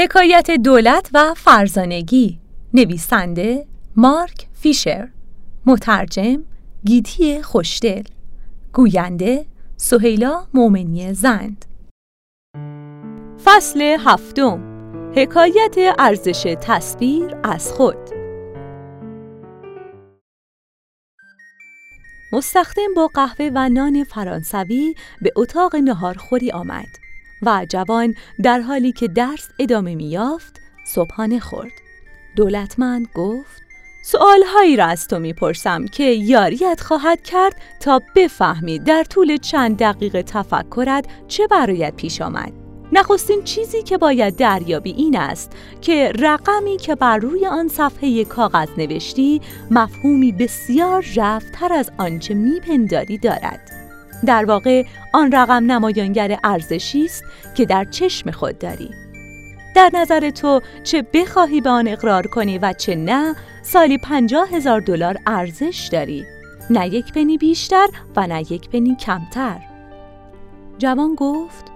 حکایت دولت و فرزانگی. نویسنده مارک فیشر. مترجم گیتی خوشدل. گوینده سهیلا مومنی زند. فصل هفتم حکایت ارزش تصویر از خود. مستخدم با قهوه و نان فرانسوی به اتاق نهارخوری آمد. و جوان در حالی که درس ادامه میافت صبحانه خورد. دولتمند گفت سؤالهایی را از تو می‌پرسم که یاریت خواهد کرد تا بفهمی در طول چند دقیقه تفکرت چه برایت پیش آمد. نخستین چیزی که باید دریابی این است که رقمی که بر روی آن صفحه کاغذ نوشتی مفهومی بسیار رفتر از آنچه میپنداری دارد. در واقع آن رقم نمایانگر ارزشی است که در چشم خود داری. در نظر تو چه بخواهی به آن اقرار کنی و چه نه سالی پنجاه هزار دلار ارزش داری. نه یک پنی بیشتر و نه یک پنی کمتر. جوان گفت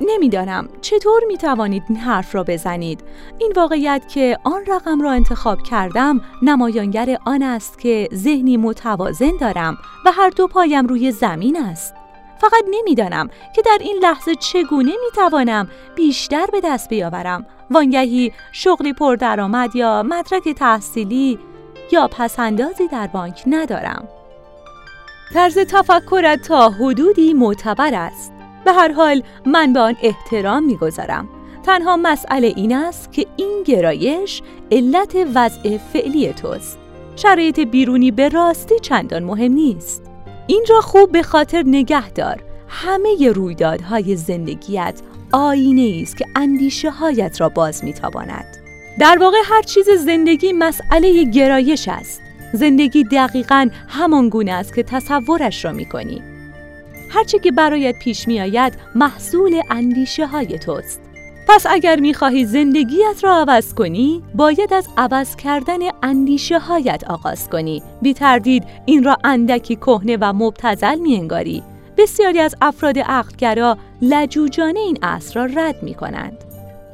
نمی‌دانم. چطور می توانید این حرف را بزنید؟ این واقعیت که آن رقم را انتخاب کردم نمایانگر آن است که ذهنی متوازن دارم و هر دو پایم روی زمین است. فقط نمی‌دانم که در این لحظه چگونه می توانم بیشتر به دست بیاورم. وانگهی شغلی پردرآمد یا مدرک تحصیلی یا پسندازی در بانک ندارم. طرز تفکرت تا حدودی معتبر است. به هر حال من به آن احترام می‌گذارم. تنها مسئله این است که این گرایش علت وضع فعلی توست. شرایط بیرونی به راستی چندان مهم نیست. این را خوب به خاطر نگه دار. همه رویدادهای زندگیت آینه است که اندیشه هایت را باز میتاباند در واقع هر چیز زندگی مسئله گرایش است. زندگی دقیقا همان گونه است که تصورش را می‌کنی. هرچه که برایت پیش می آید محصول اندیشه های توست. پس اگر می خواهی زندگیت را عوض کنی، باید از عوض کردن اندیشه هایت آغاز کنی. بی تردید این را اندکی کهنه و مبتزل می انگاری. بسیاری از افراد عقلگرا لجوجانه این اصر را رد می کنند.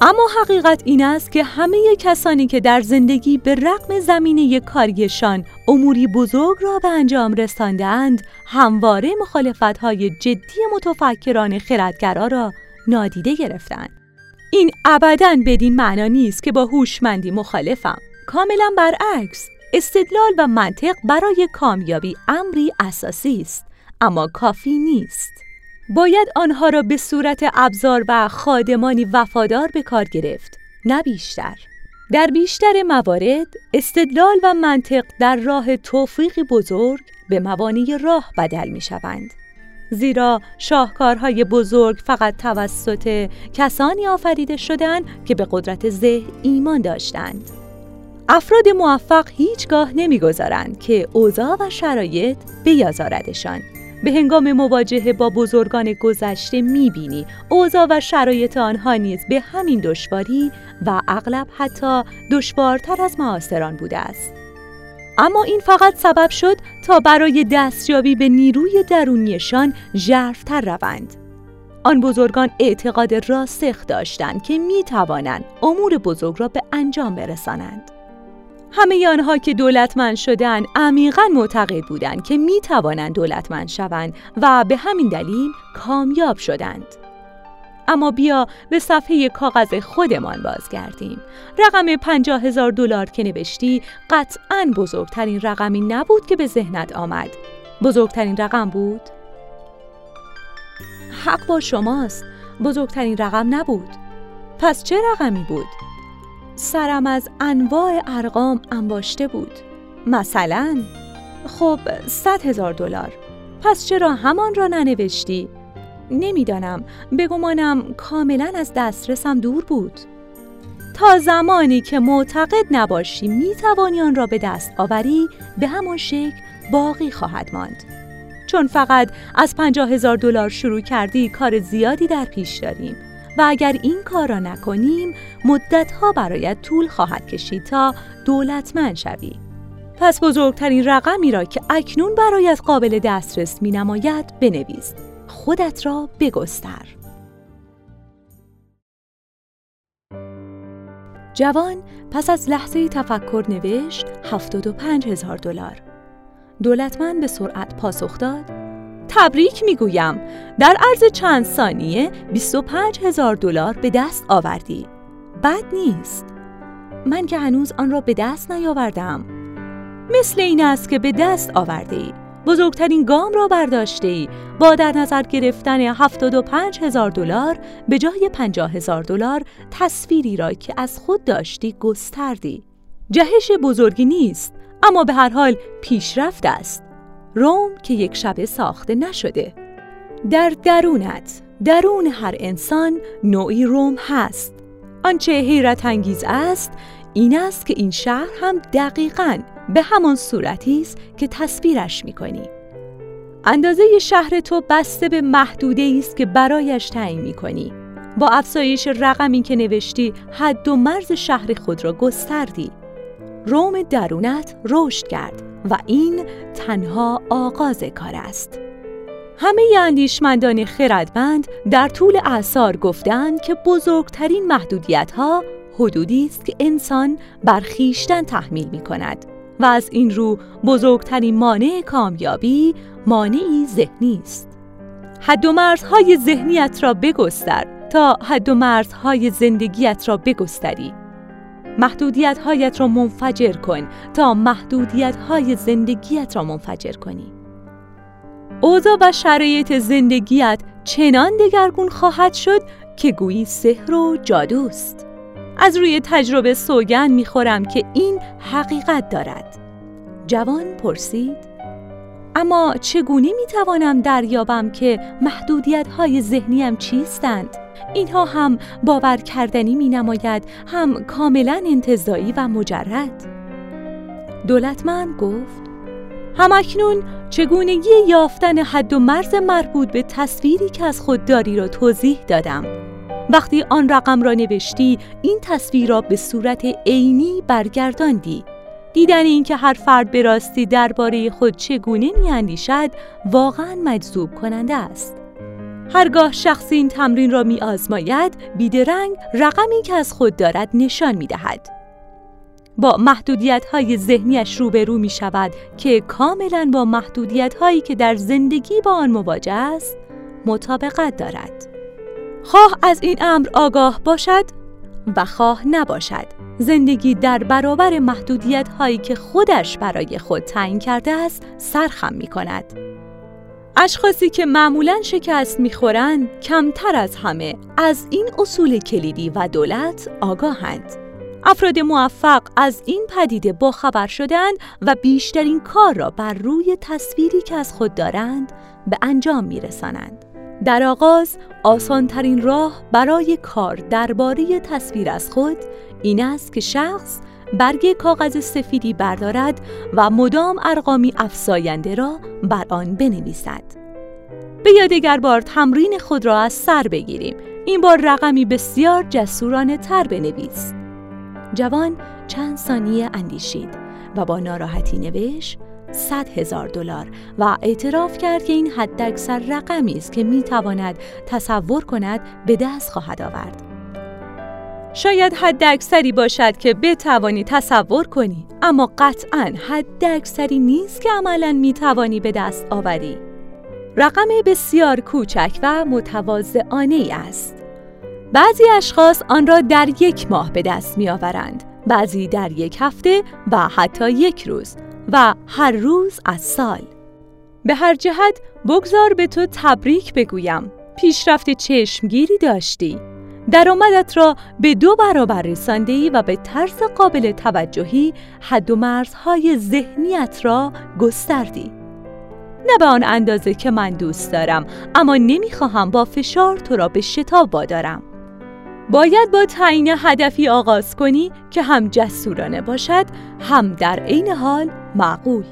اما حقیقت این است که همه کسانی که در زندگی به رغم زمینه کاریشان اموری بزرگ را به انجام رساندند همواره های جدی متفکران خردگرا را نادیده گرفتند این ابدا بدین معنا نیست که با هوشمندی مخالفم. کاملا برعکس استدلال و منطق برای کامیابی امری اساسی است اما کافی نیست. باید آنها را به صورت ابزار و خادمانی وفادار به کار گرفت نه بیشتر در بیشتر موارد استدلال و منطق در راه توفیقی بزرگ به موانع راه بدل می شوند. زیرا شاهکارهای بزرگ فقط توسط کسانی آفریده شدند که به قدرت ذهن ایمان داشتند. افراد موفق هیچگاه نمی‌گذارند که اوضاع و شرایط بیازاردشان به هنگام مواجهه با بزرگان گذشته می‌بینی. اوضاع و شرایط آنها نیز به همین دشواری و اغلب حتی دشوارتر از معاصران بوده است. اما این فقط سبب شد تا برای دستیابی به نیروی درونیشان ژرفتر روند. آن بزرگان اعتقاد راسخ داشتند که می توانند امور بزرگ را به انجام برسانند. همه آنها که دولتمند شدند عمیقا معتقد بودند که می توانند دولتمند شوند و به همین دلیل کامیاب شدند. اما بیا به صفحه کاغذ خودمان بازگردیم. رقم پنجاه هزار دلار که نوشتی قطعا بزرگترین رقمی نبود که به ذهنت آمد. بزرگترین رقم بود؟ حق با شماست. بزرگترین رقم نبود. پس چه رقمی بود؟ سرم از انواع ارقام انباشته بود. مثلا خب صد هزار دلار. پس چرا همان را ننوشتی؟ نمی‌دانم. بگمانم کاملا از دسترسم دور بود. تا زمانی که معتقد نباشی می توانی آن را به دست آوری به همان شکل باقی خواهد ماند. چون فقط از پنجاه هزار دلار شروع کردی کار زیادی در پیش داریم. و اگر این کار را نکنیم مدتها برایت طول خواهد کشید تا دولتمند شوی. پس بزرگترین رقمی را که اکنون برایت قابل دسترس می نماید بنویس. خودت را بگستر. جوان پس از لحظه تفکر نوشت 75 هزار دلار. دولتمند به سرعت پاسخ داد. تبریک می‌گویم. در عرض چند ثانیه 25 هزار دلار به دست آوردی. بد نیست. من که هنوز آن را به دست نیاوردم. مثل این است که به دست آورده بزرگترین گام را برداشته ای با در نظر گرفتن 75 هزار دلار به جای 50 هزار دلار تصویری را که از خود داشتی گستردی. جهش بزرگی نیست اما به هر حال پیشرفت است. روم که یک شبه ساخته نشده. در درونت درون هر انسان نوعی روم هست. آنچه حیرت انگیز است این است که این شهر هم دقیقاً به همان صورتی است که تصویرش می‌کنی. اندازه شهر تو بسته به محدوده است که برایش تعیین می‌کنی. با افزایش رقمی که نوشتی حد و مرز شهر خود را گستردی. روم درونت رشد کرد. و این تنها آغاز کار است همه اندیشمندان خردمند در طول اعثار گفتند که بزرگترین محدودیت ها حدودی است که انسان بر خیشتن تحمیل می کند و از این رو بزرگترین مانع کامیابی مانعی ذهنی است. حد و مرزهای ذهنیت را بگستر تا حد و مرزهای زندگیت را بگستری. محدودیت هایت را منفجر کن تا محدودیت های زندگیت را منفجر کنی. اوضاع و شرایط زندگیت چنان دگرگون خواهد شد که گویی سحر و جادوست. از روی تجربه سوگن می‌خورم که این حقیقت دارد. جوان پرسید اما چگونه می‌توانم دریابم که محدودیت های ذهنیم چیستند؟ اینها هم باور کردنی می نماید هم کاملا انتظایی و مجرد. دولتمند گفت همکنون چگونگی یافتن حد و مرز مربوط به تصویری که از خود داری را توضیح دادم. وقتی آن رقم را نوشتی این تصویر را به صورت عینی برگرداندی. دیدن اینکه هر فرد به راستی درباره خود چگونه میاندیشد واقعا مجذوب کننده است. هرگاه شخصی این تمرین را می آزماید بیدرنگ رقمی که از خود دارد نشان می دهد. با محدودیت های ذهنیش روبرو می شود که کاملا با محدودیت هایی که در زندگی با آن مواجه است مطابقت دارد. خواه از این امر آگاه باشد و خواه نباشد زندگی در برابر محدودیت هایی که خودش برای خود تعیین کرده است سرخم می کند. اشخاصی که معمولا شکست می‌خورند کمتر از همه از این اصول کلیدی و دولت آگاهند. افراد موفق از این پدیده باخبر شدند و بیشترین کار را بر روی تصویری که از خود دارند به انجام میرسانند. در آغاز آسانترین راه برای کار درباره تصویر از خود این است که شخص برگ کاغذ سفیدی بردارد و مدام ارقامی افزاینده را بر آن بنویسد. به یادگر بار تمرین خود را از سر بگیریم. این بار رقمی بسیار جسورانه تر بنویس. جوان چند ثانیه اندیشید و با ناراحتی نوشت صد هزار دلار و اعتراف کرد که این حداکثر رقمی است که می‌تواند تصور کند به دست خواهد آورد. شاید حد اکثری باشد که بتوانی تصور کنی اما قطعا حد اکثری نیست که عملا می‌توانی به دست آوری. رقم بسیار کوچک و متواضعانه است. بعضی اشخاص آن را در یک ماه به دست میآورند. بعضی در یک هفته و حتی یک روز و هر روز از سال. به هر جهت بگذار به تو تبریک بگویم. پیشرفت چشمگیری داشتی. درآمدت را به دو برابر رسانده و به طرز قابل توجهی حد و مرزهای ذهنیت را گستردی. نه به آن اندازه که من دوست دارم اما نمی‌خواهم با فشار تو را به شتاب وادارم. باید با تعیین هدفی آغاز کنی که هم جسورانه باشد هم در عین حال معقول.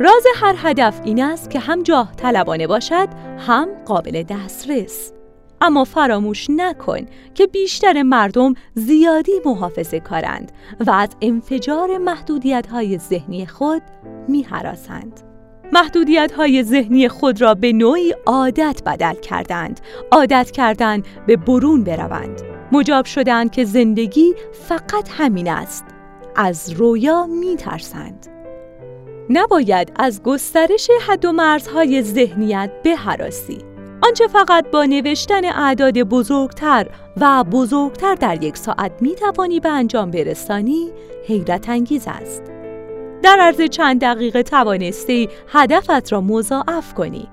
راز هر هدف این است که هم جاه طلبانه باشد هم قابل دسترس. اما فراموش نکن که بیشتر مردم زیادی محافظه کارند و از انفجار محدودیت های ذهنی خود می حراسند. محدودیت های ذهنی خود را به نوعی عادت بدل کردند عادت کردند به برون بروند مجاب شدند که زندگی فقط همین است از رویا می ترسند. نباید از گسترش حد و مرزهای ذهنیت بهراسی. آنچه فقط با نوشتن اعداد بزرگتر و بزرگتر در یک ساعت می توانی به انجام برسانی حیرت انگیز است. در عرض چند دقیقه توانستی هدفت را مضاعف کنی.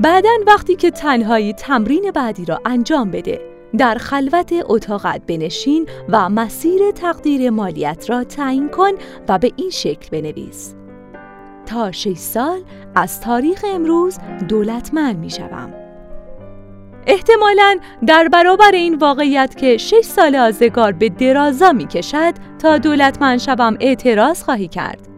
بعدا وقتی که تنهایی تمرین بعدی را انجام بده در خلوت اتاقت بنشین و مسیر تقدیر مالیت را تعیین کن و به این شکل بنویس تا 6 سال از تاریخ امروز دولتمند می شوم. احتمالا در برابر این واقعیت که 6 سال آزگار به درازا می کشد تا دولتمند شوم اعتراض خواهی کرد.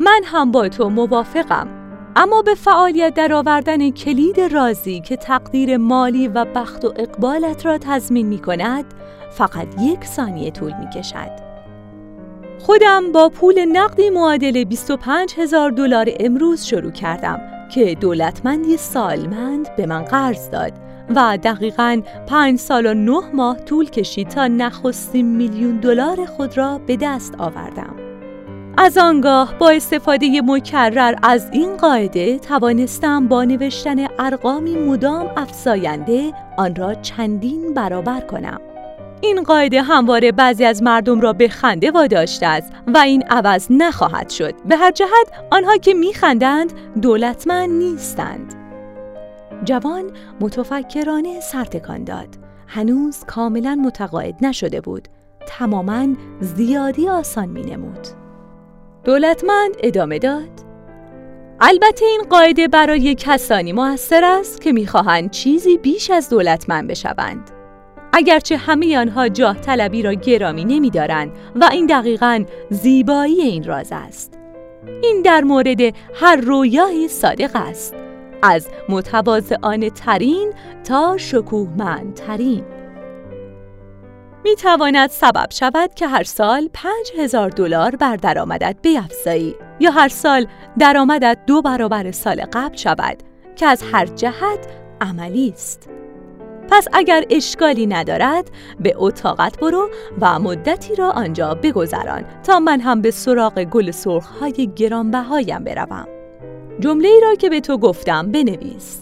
من هم با تو موافقم اما به فعالیت درآوردن کلید رازی که تقدیر مالی و بخت و اقبالت را تضمین می کند فقط یک ثانیه طول می کشد. خودم با پول نقدی معادل 25 هزار دلار امروز شروع کردم که دولتمندی سالمند به من قرض داد و دقیقا پنج سال و نه ماه طول کشید تا نخستین میلیون دلار خود را به دست آوردم. از آنگاه با استفاده مکرر از این قاعده توانستم با نوشتن ارقامی مدام افزاینده آن را چندین برابر کنم. این قاعده همواره بعضی از مردم را به خنده واداشته است و این عوض نخواهد شد. به هر جهت آنها که میخندند دولتمند نیستند. جوان متفکرانه سرتکان داد. هنوز کاملا متقاعد نشده بود. تماما زیادی آسان می نمود. دولتمند ادامه داد البته این قاعده برای کسانی موثر است که می‌خواهند چیزی بیش از دولتمند بشوند اگرچه همه آنها جاه طلبی را گرامی نمیدارند و این دقیقا زیبایی این راز است. این در مورد هر رویای صادق است. از متواضعانه ترین تا شکوهمند ترین می تواند سبب شود که هر سال پنج هزار دلار بر درآمدت بیفزایی یا هر سال درآمدت دو برابر سال قبل شود که از هر جهت عملی است. پس اگر اشکالی ندارد به اتاقت برو و مدتی را آنجا بگذران تا من هم به سراغ گل سرخهای گرانبهایم بروم. جمله ای را که به تو گفتم بنویس.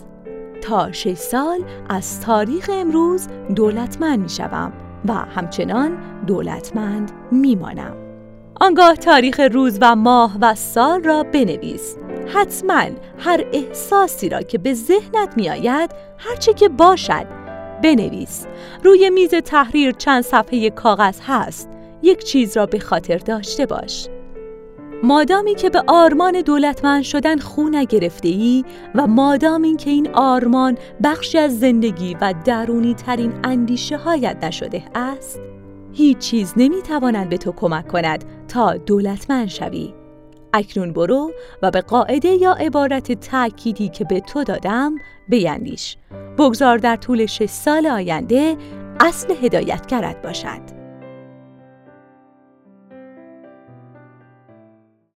تا شش سال از تاریخ امروز دولتمند می شوم و همچنان دولتمند میمانم. آنگاه تاریخ روز و ماه و سال را بنویس. حتما هر احساسی را که به ذهنت میآید هرچه که باشد بنویس. روی میز تحریر چند صفحه کاغذ هست. یک چیز را به خاطر داشته باش. مادامی که به آرمان دولتمند شدن خو نگرفته ای و مادام این که این آرمان بخشی از زندگی و درونی ترین اندیشه هایت نشده است هیچ چیز نمی تواند به تو کمک کند تا دولتمند شوی اکنون برو و به قاعده یا عبارت تأکیدی که به تو دادم بیندیش. بگذار در طول شش سال آینده اصل هدایتگرت باشد.